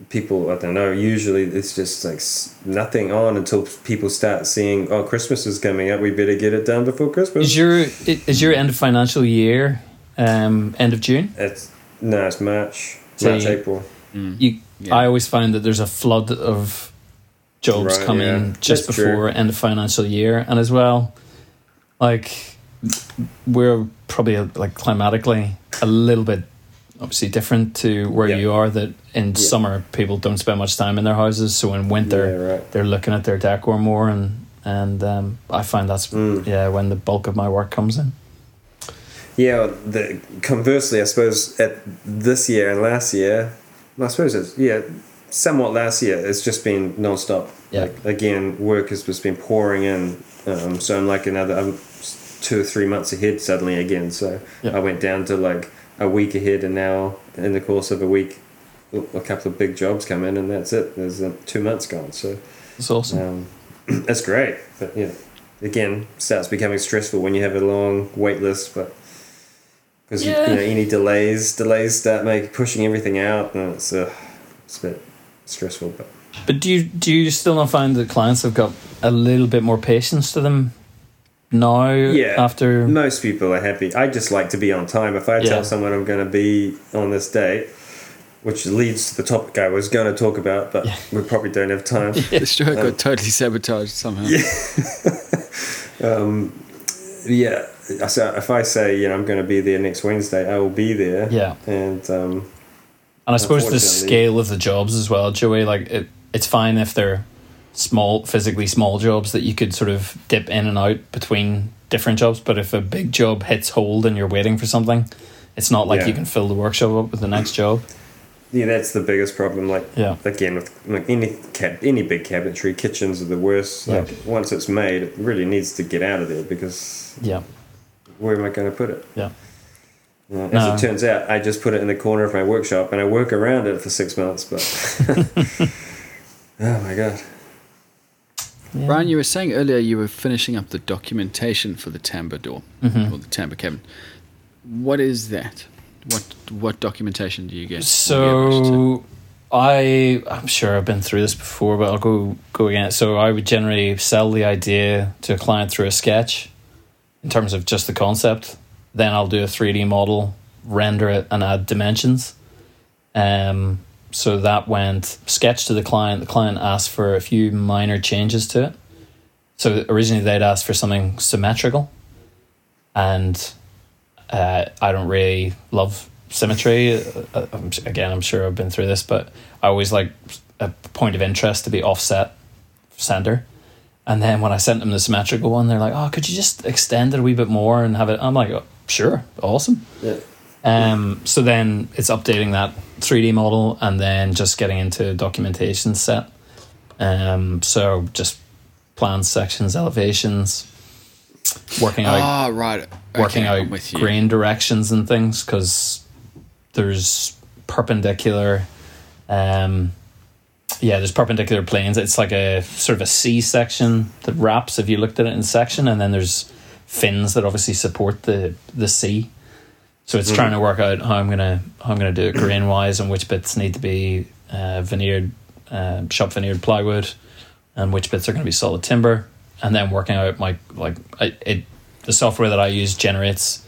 people, I don't know, usually it's just like nothing on until people start seeing, oh, Christmas is coming up, we better get it done before Christmas. Is your is your end of financial year um, end of June? it's, no, it's March, So March, you- April. You, Yeah. I always find that there's a flood of jobs Right, coming yeah. just That's before end of financial year, and as well, like we're probably like climatically a little bit obviously different to where Yeah. you are. That in Yeah. summer people don't spend much time in their houses, so in winter Yeah, right. they're looking at their decor more, and and um, I find that's Mm. yeah when the bulk of my work comes in. Yeah, the conversely, I suppose at this year and last year, I suppose it's yeah, somewhat last year. It's just been non-stop. Yeah. Like again, work has just been pouring in. Um, so I'm like another I'm two or three months ahead suddenly again. So Yeah. I went down to like a week ahead, and now in the course of a week, a couple of big jobs come in, and that's it. There's uh, two months gone. So It's awesome. um, [clears throat] that's great. But yeah, again, starts becoming stressful when you have a long wait list. But because Yeah. you know any delays, delays start make pushing everything out, and it's uh, it's a bit stressful. But But do you do you still not find that clients have got a little bit more patience to them now? Yeah. After most people are happy. I just like to be on time. If I Yeah. tell someone I'm going to be on this date. Which leads to the topic I was going to talk about, but we probably don't have time. [laughs] The show got totally sabotaged somehow. [laughs] [laughs] Um, yeah. So if I say, you know, I'm going to be there next Wednesday, I will be there. yeah, And um, and I suppose the scale of the jobs as well, Joey. Like it, it's fine if they're small, physically small jobs that you could sort of dip in and out between different jobs. But if a big job hits hold and you're waiting for something, It's not like Yeah. you can fill the workshop up with the next job. Yeah, that's the biggest problem. Like Yeah. again, with like any cab- any big cabinetry, kitchens are the worst. Yeah. Like once it's made, it really needs to get out of there because Yeah, where am I going to put it? yeah, Uh, as No. it turns out, I just put it in the corner of my workshop and I work around it for six months. But [laughs] oh my god, yeah. Bryan, you were saying earlier you were finishing up the documentation for the tambour door Mhm. or the tambour cabin. What is that? What what documentation do you get? Have you ever to- So I I'm sure I've been through this before, but I'll go go again. So I would generally sell the idea to a client through a sketch in terms of just the concept. Then I'll do a 3D model, render it and add dimensions. Um so that went sketch to the client. The client asked for a few minor changes to it. So originally they'd asked for something symmetrical. And uh, I don't really love symmetry. Uh, I'm, again, I'm sure I've been through this, but I always like a point of interest to be offset center. And then when I sent them the symmetrical one, they're like, "Oh, could you just extend it a wee bit more and have it?" I'm like, oh, "Sure, awesome." yeah, Um, so then it's updating that 3D model and then just getting into documentation set. Um, so just plans, sections, elevations, working out Ah, right. working Okay, I'm out with you. grain directions and things because there's perpendicular um yeah there's perpendicular planes it's like a sort of a c section that wraps if you looked at it in section and then there's fins that obviously support the the c so it's trying to work out how i'm gonna how i'm gonna do it grain wise and which bits need to be uh, veneered uh, shop veneered plywood and which bits are going to be solid timber and then working out my like I, it the software that I use generates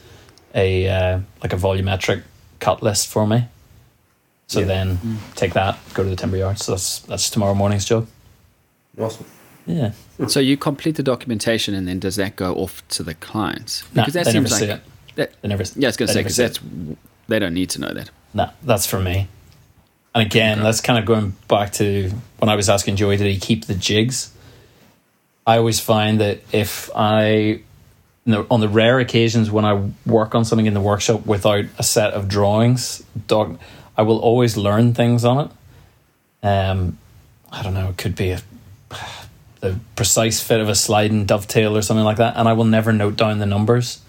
a uh, like a volumetric cut list for me. So Yeah. then take that, go to the timber yard. So that's that's tomorrow morning's job. awesome. Yeah, So you complete the documentation, and then does that go off to the clients? Nah, Because that they never seems see like it. that. They never. Yeah, I was going to they say never because see that's they don't need to know that. No, that's for me. And again, Okay. that's kind of going back to when I was asking Joey, did he keep the jigs? I always find that if I, know, on the rare occasions when I work on something in the workshop without a set of drawings, dog, I will always learn things on it. Um, I don't know, it could be a, the precise fit of a sliding dovetail or something like that, and I will never note down the numbers.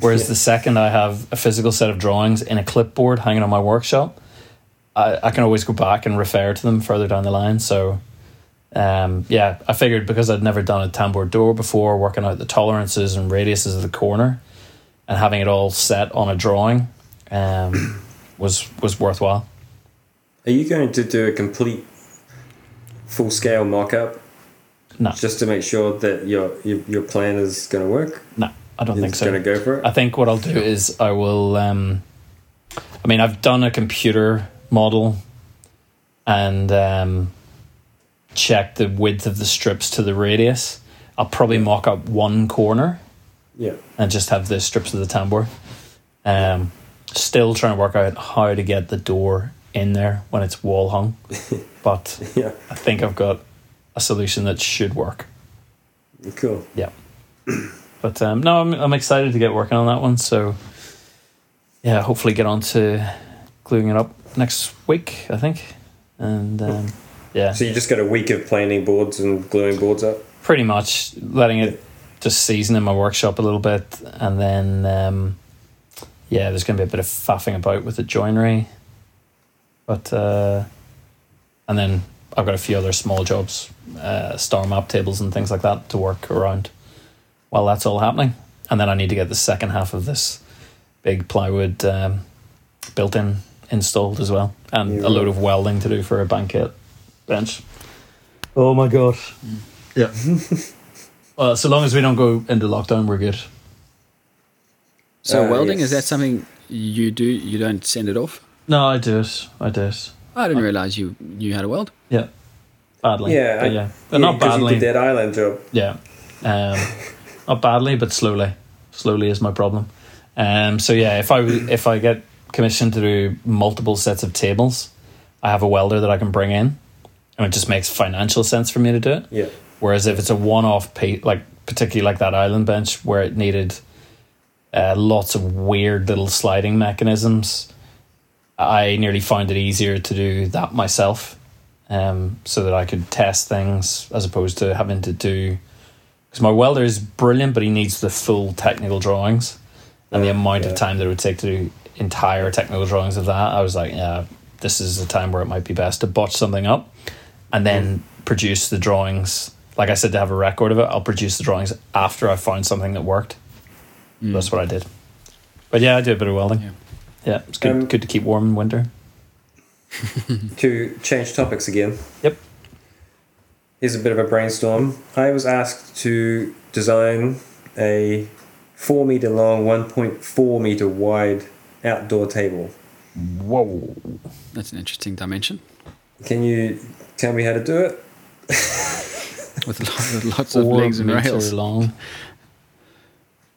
Whereas Yeah. the second I have a physical set of drawings in a clipboard hanging on my workshop, I, I can always go back and refer to them further down the line. So, um, yeah, I figured because I'd never done a tambour door before, working out the tolerances and radiuses of the corner, and having it all set on a drawing, um, [coughs] was was worthwhile. Are you going to do a complete full scale mock up No, just to make sure that your your, your plan is going to work? no, I don't You're think so. going to go for it. I think what I'll do is I will. Um, I mean, I've done a computer model and um, checked the width of the strips to the radius. I'll probably mock up one corner yeah, and just have the strips of the tambour. Um, still trying to work out how to get the door in there when it's wall hung, [laughs] but yeah, I think I've got a solution that should work. cool. Yeah. But um, no, I'm I'm excited to get working on that one. So yeah, hopefully get on to gluing it up next week. I think, and um, yeah, So you just got a week of planning boards and gluing boards up. pretty much letting it just season in my workshop a little bit, and then um, yeah, there's going to be a bit of faffing about with the joinery, but uh, and then I've got a few other small jobs, uh, star map tables and things like that to work around while that's all happening, and then I need to get the second half of this big plywood um, built-in installed as well, and Yeah. a load of welding to do for a banquet bench. Oh my god! Yeah. [laughs] well, so long as we don't go into lockdown, we're good. So Uh, welding is that something you do? You don't send it off? No, I do it. I do it. I didn't realize you knew how to weld. Yeah. Badly. Yeah, But I- yeah. But not 'cause badly. You did that island job. Yeah. Um, [laughs] not badly, but slowly. Slowly is my problem. Um, so yeah, if I if I get commissioned to do multiple sets of tables, I have a welder that I can bring in, and it just makes financial sense for me to do it. Yeah, Whereas if it's a one-off, pa- like particularly like that island bench where it needed uh, lots of weird little sliding mechanisms. I nearly found it easier to do that myself, um, so that I could test things as opposed to having to do. Because my welder is brilliant, but he needs the full technical drawings, and the amount yeah. of time that it would take to do entire technical drawings of that, I was like, yeah, this is a time where it might be best to botch something up, and then produce the drawings. Like I said, to have a record of it, I'll produce the drawings after I found something that worked. That's what I did. But yeah, I do a bit of welding. Yeah. Yeah, it's good. Um, good to keep warm in winter. [laughs] To change topics again, Yep. here's a bit of a brainstorm. I was asked to design a four meter long, 1.4 meter wide outdoor table. Whoa. That's an interesting dimension Can you tell me how to do it? [laughs] with lots of, lots of legs and rails. long.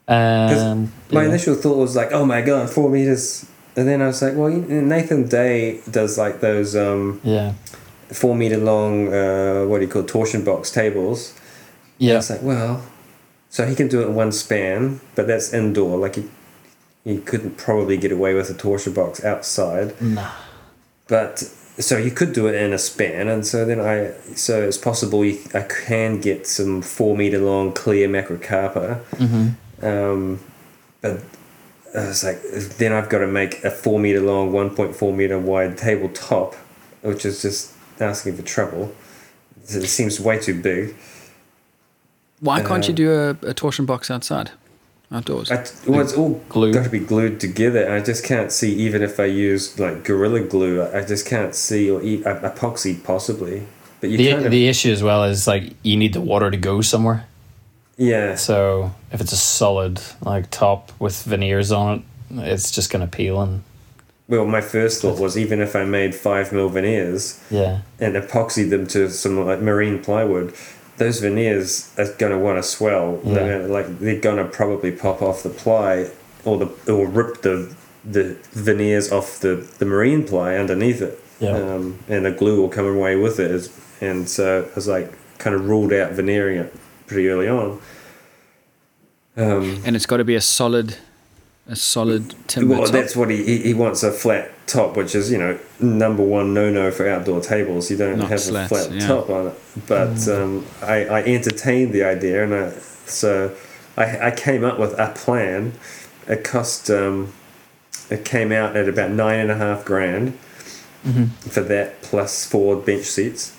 Um, My yeah. initial thought was like, oh my god, four meters. And then I was like, well, Nathan Day does like those um, yeah, four meter long, uh, what do you call it, torsion box tables. Yeah, It's like, well, so he can do it in one span, but that's indoor. Like he, he couldn't probably get away with a torsion box outside. nah. But so you could do it in a span, and so then I, so it's possible you, I can get some four meter long clear macrocarpa. Mm-hmm. Um, but I was like, then I've got to make a four meter long, 1.4 meter wide tabletop, which is just asking for trouble. It seems way too big. Why can't you Uh, do a, a torsion box outside, outdoors? I, well, it's all Glue. got to be glued together, and I just can't see. Even if I use like gorilla glue, I I just can't see or e- uh, epoxy possibly. But you The kind of the issue as well is like you need the water to go somewhere. yeah. So if it's a solid like top with veneers on it, it's just gonna peel and Well, my first thought was even if I made five mil veneers yeah, and epoxied them to some like marine plywood, those veneers are going to want to swell. Yeah. They're gonna, like they're going to probably pop off the ply or the or rip the the veneers off the the marine ply underneath it. Yeah. Um, and the glue will come away with it. And so I was like kind of ruled out veneering it pretty early on. Um, and it's got to be a solid, a solid timber well, top. that's what he, he he wants a flat top, which is you know number one no no for outdoor tables. You don't Not have slats, a flat yeah. top on it. But um, I I entertained the idea, and I, so I I came up with a plan. It cost um, it came out at about nine and a half grand Mm-hmm. for that plus four bench seats.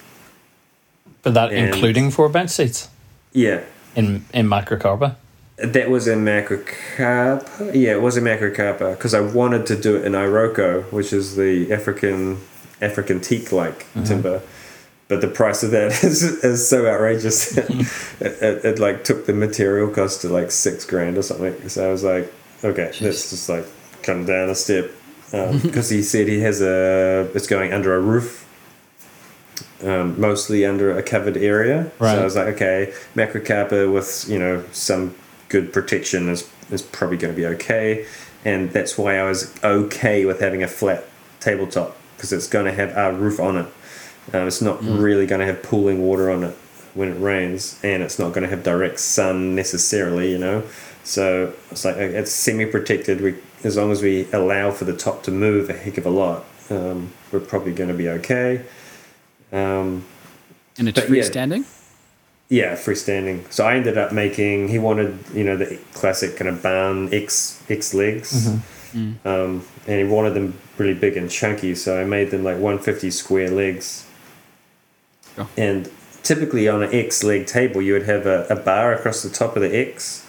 but that And- including four bench seats Yeah, in in macrocarpa. That was in Macrocarpa. Yeah, it was in Macrocarpa because uh, I wanted to do it in Iroko, which is the African African teak like mm-hmm. timber. But the price of that [laughs] is, is so outrageous. [laughs] Mm-hmm. it, it, it like took the material cost to like six grand or something. So I was like, okay, let's just like come down a step um, [laughs] because he said he has a it's going under a roof um, mostly under a covered area. Right. So I was like, okay, macrocarpa with you know some good protection is is probably going to be okay, and that's why I was okay with having a flat tabletop because it's going to have a roof on it. Um, it's not really going to have pooling water on it when it rains, and it's not going to have direct sun necessarily, you know. So it's like it's semi-protected. We as long as we allow for the top to move a heck of a lot, um, we're probably going to be okay. Um, and it's but yeah. Freestanding. yeah, freestanding. So I ended up making. He wanted, you know, the classic kind of barn X X legs, um, and he wanted them really big and chunky. So I made them like one fifty square legs. Sure. And typically on an X leg table, you would have a, a bar across the top of the X,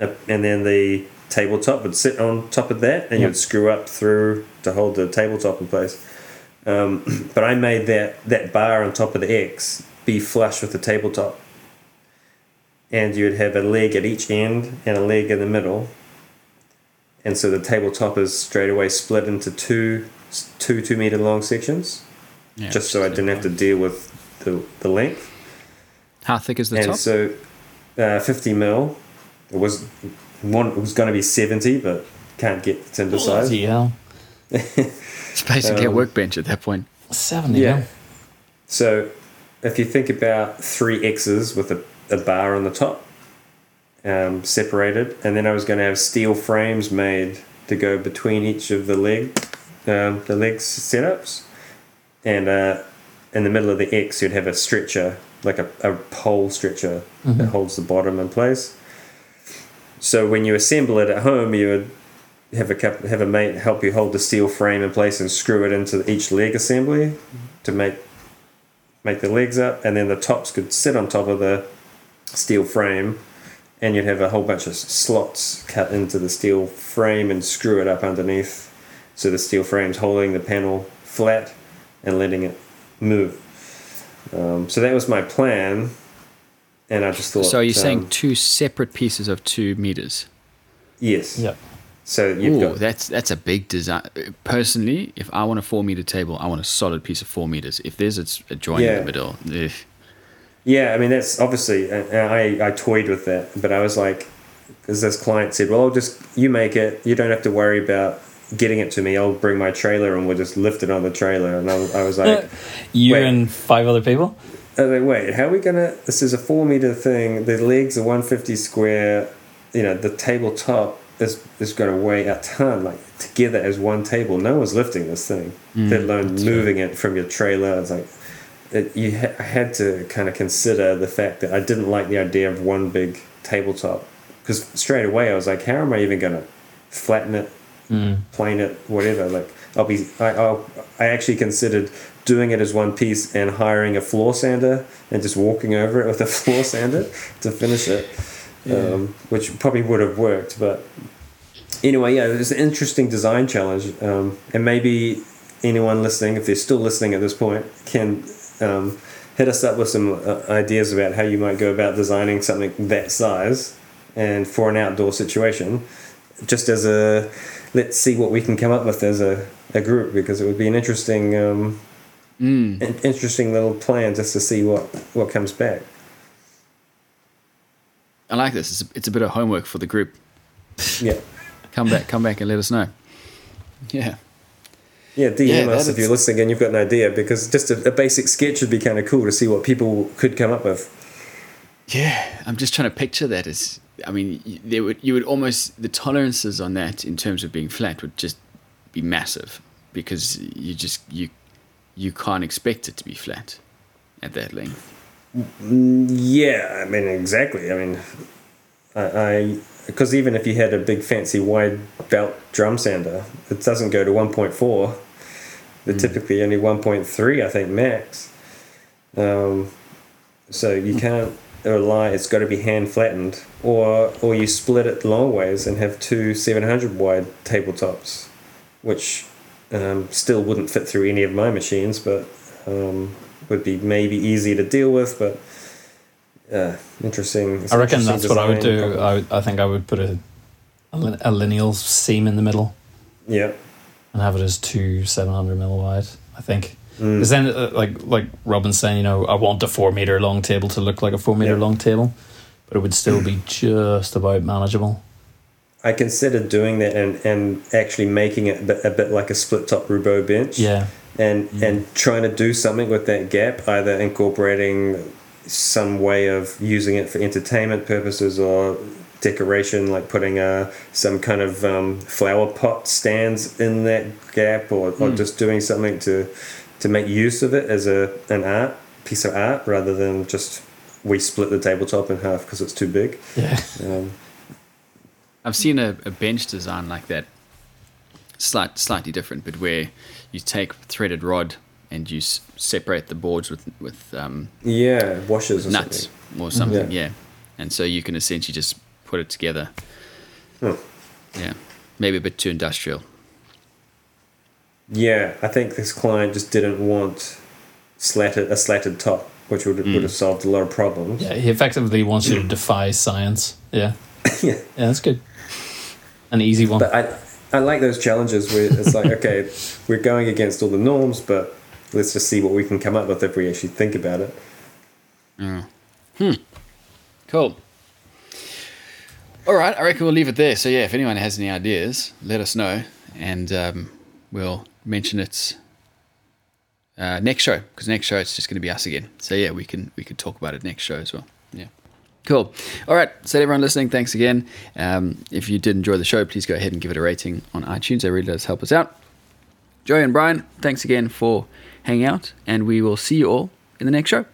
uh, and then the tabletop would sit on top of that, and Yeah. you'd screw up through to hold the tabletop in place. Um, [clears throat] but I made that that bar on top of the X be flush with the tabletop, and you'd have a leg at each end and a leg in the middle, and so the tabletop is straight away split into two two two meter long sections, Yeah, just so I didn't have to deal with the the length. How thick is the and top? so, uh, fifty mil. It was one. It was going to be seventy, but can't get the timber size. Bloody hell. it's basically a um, workbench at that point. Seventy. Yeah. Yeah. So, if you think about three X's with a, a bar on the top, um, separated, and then I was going to have steel frames made to go between each of the leg, um, the legs setups, and uh, in the middle of the X you'd have a stretcher, like a, a pole stretcher that holds the bottom in place. So when you assemble it at home, you would have a coup- have a mate help you hold the steel frame in place and screw it into each leg assembly to make make the legs up, and then the tops could sit on top of the steel frame, and you'd have a whole bunch of slots cut into the steel frame and screw it up underneath, so the steel frame's holding the panel flat and letting it move. Um, so that was my plan, and I just thought. So are you um, saying two separate pieces of two meters? yes? Yep. So you've Ooh, got that's that's a big design. Personally, if I want a four meter table, I want a solid piece of four meters. If there's a, a joint in the middle, eh, Yeah, I mean that's obviously. uh, I I toyed with that, but I was like, because this client said, "Well, I'll just you make it. You don't have to worry about getting it to me. I'll bring my trailer and we'll just lift it on the trailer." And I, was- I was like, [laughs] You Wait. and five other people. I was like, "Wait, how are we gonna? This is a four meter thing. The legs are one fifty square. You know, the tabletop is is going to weigh a ton. Like together as one table. No one's lifting this thing, mm, let alone moving it from your trailer. It's like." It, you ha- I had to kind of consider the fact that I didn't like the idea of one big tabletop because straight away I was like, how am I even going to flatten it, mm. plane it, whatever? Like I'll be, I, I'll, I actually considered doing it as one piece and hiring a floor sander and just walking over it with a [laughs] floor sander to finish it, um, which probably would have worked. But anyway, yeah, it was an interesting design challenge, um, and maybe anyone listening, if they're still listening at this point, can um, hit us up with some uh, ideas about how you might go about designing something that size and for an outdoor situation. Just as a let's see what we can come up with as a, a group because it would be an interesting um, an interesting little plan just to see what what comes back. I like this. It's a, it's a bit of homework for the group. Yeah. Come back, come back, and let us know. Yeah. Yeah, DM Yeah, us if you're is- listening and you've got an idea because just a, a basic sketch would be kind of cool to see what people could come up with. Yeah, I'm just trying to picture that as. I mean, there would you would almost the tolerances on that in terms of being flat would just be massive because you just you you can't expect it to be flat at that length. Yeah, I mean exactly. I mean, I because even if you had a big fancy wide belt drum sander, it doesn't go to one point four. They're typically only one point three, I think, max. Um, so you can't rely. It's got to be hand flattened, or or you split it long ways and have two seven hundred wide tabletops, which um, still wouldn't fit through any of my machines, but um, would be maybe easy to deal with. But uh, interesting. I reckon interesting that's what I would do. I, would, I think I would put a, a, a lineal seam in the middle yeah. and have it as two 700 mil wide. I think Mm. because then, uh, like like Robin's saying, you know, I want a four meter long table to look like a four meter Yeah. long table, but it would still be [clears throat] just about manageable. I considered doing that and, and actually making it a bit, a bit like a split top Roubo bench. Yeah, and and trying to do something with that gap, either incorporating some way of using it for entertainment purposes or decoration, like putting uh, some kind of um, flower pot stands in that gap, or, or just doing something to to make use of it as a an art piece of art rather than just we split the tabletop in half because it's too big. yeah, Um, I've seen a, a bench design like that, slight, slightly different, but where you take threaded rod and you s- separate the boards with with um, yeah, washers or nuts something. or something, Yeah. yeah. And so you can essentially just put it together. Hmm. Yeah, maybe a bit too industrial. Yeah, I think this client just didn't want slatted a slatted top, which would would have solved a lot of problems. yeah. He effectively wants you to defy science. Yeah, [laughs] Yeah. yeah, that's good. An easy one. But I I like those challenges where it's like, [laughs] okay, we're going against all the norms, but let's just see what we can come up with if we actually think about it. Hmm. Cool. All right, I reckon we'll leave it there. So yeah, if anyone has any ideas, let us know, and um, we'll mention it uh, next show because next show it's just going to be us again. So yeah, we can we could talk about it next show as well. Yeah. Cool. All right. So, everyone listening, thanks again. Um, if you did enjoy the show, please go ahead and give it a rating on iTunes. It really does help us out. Joey and Bryan, thanks again for hanging out, and we will see you all in the next show.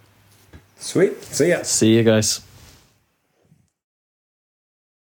Sweet. See ya. See you guys.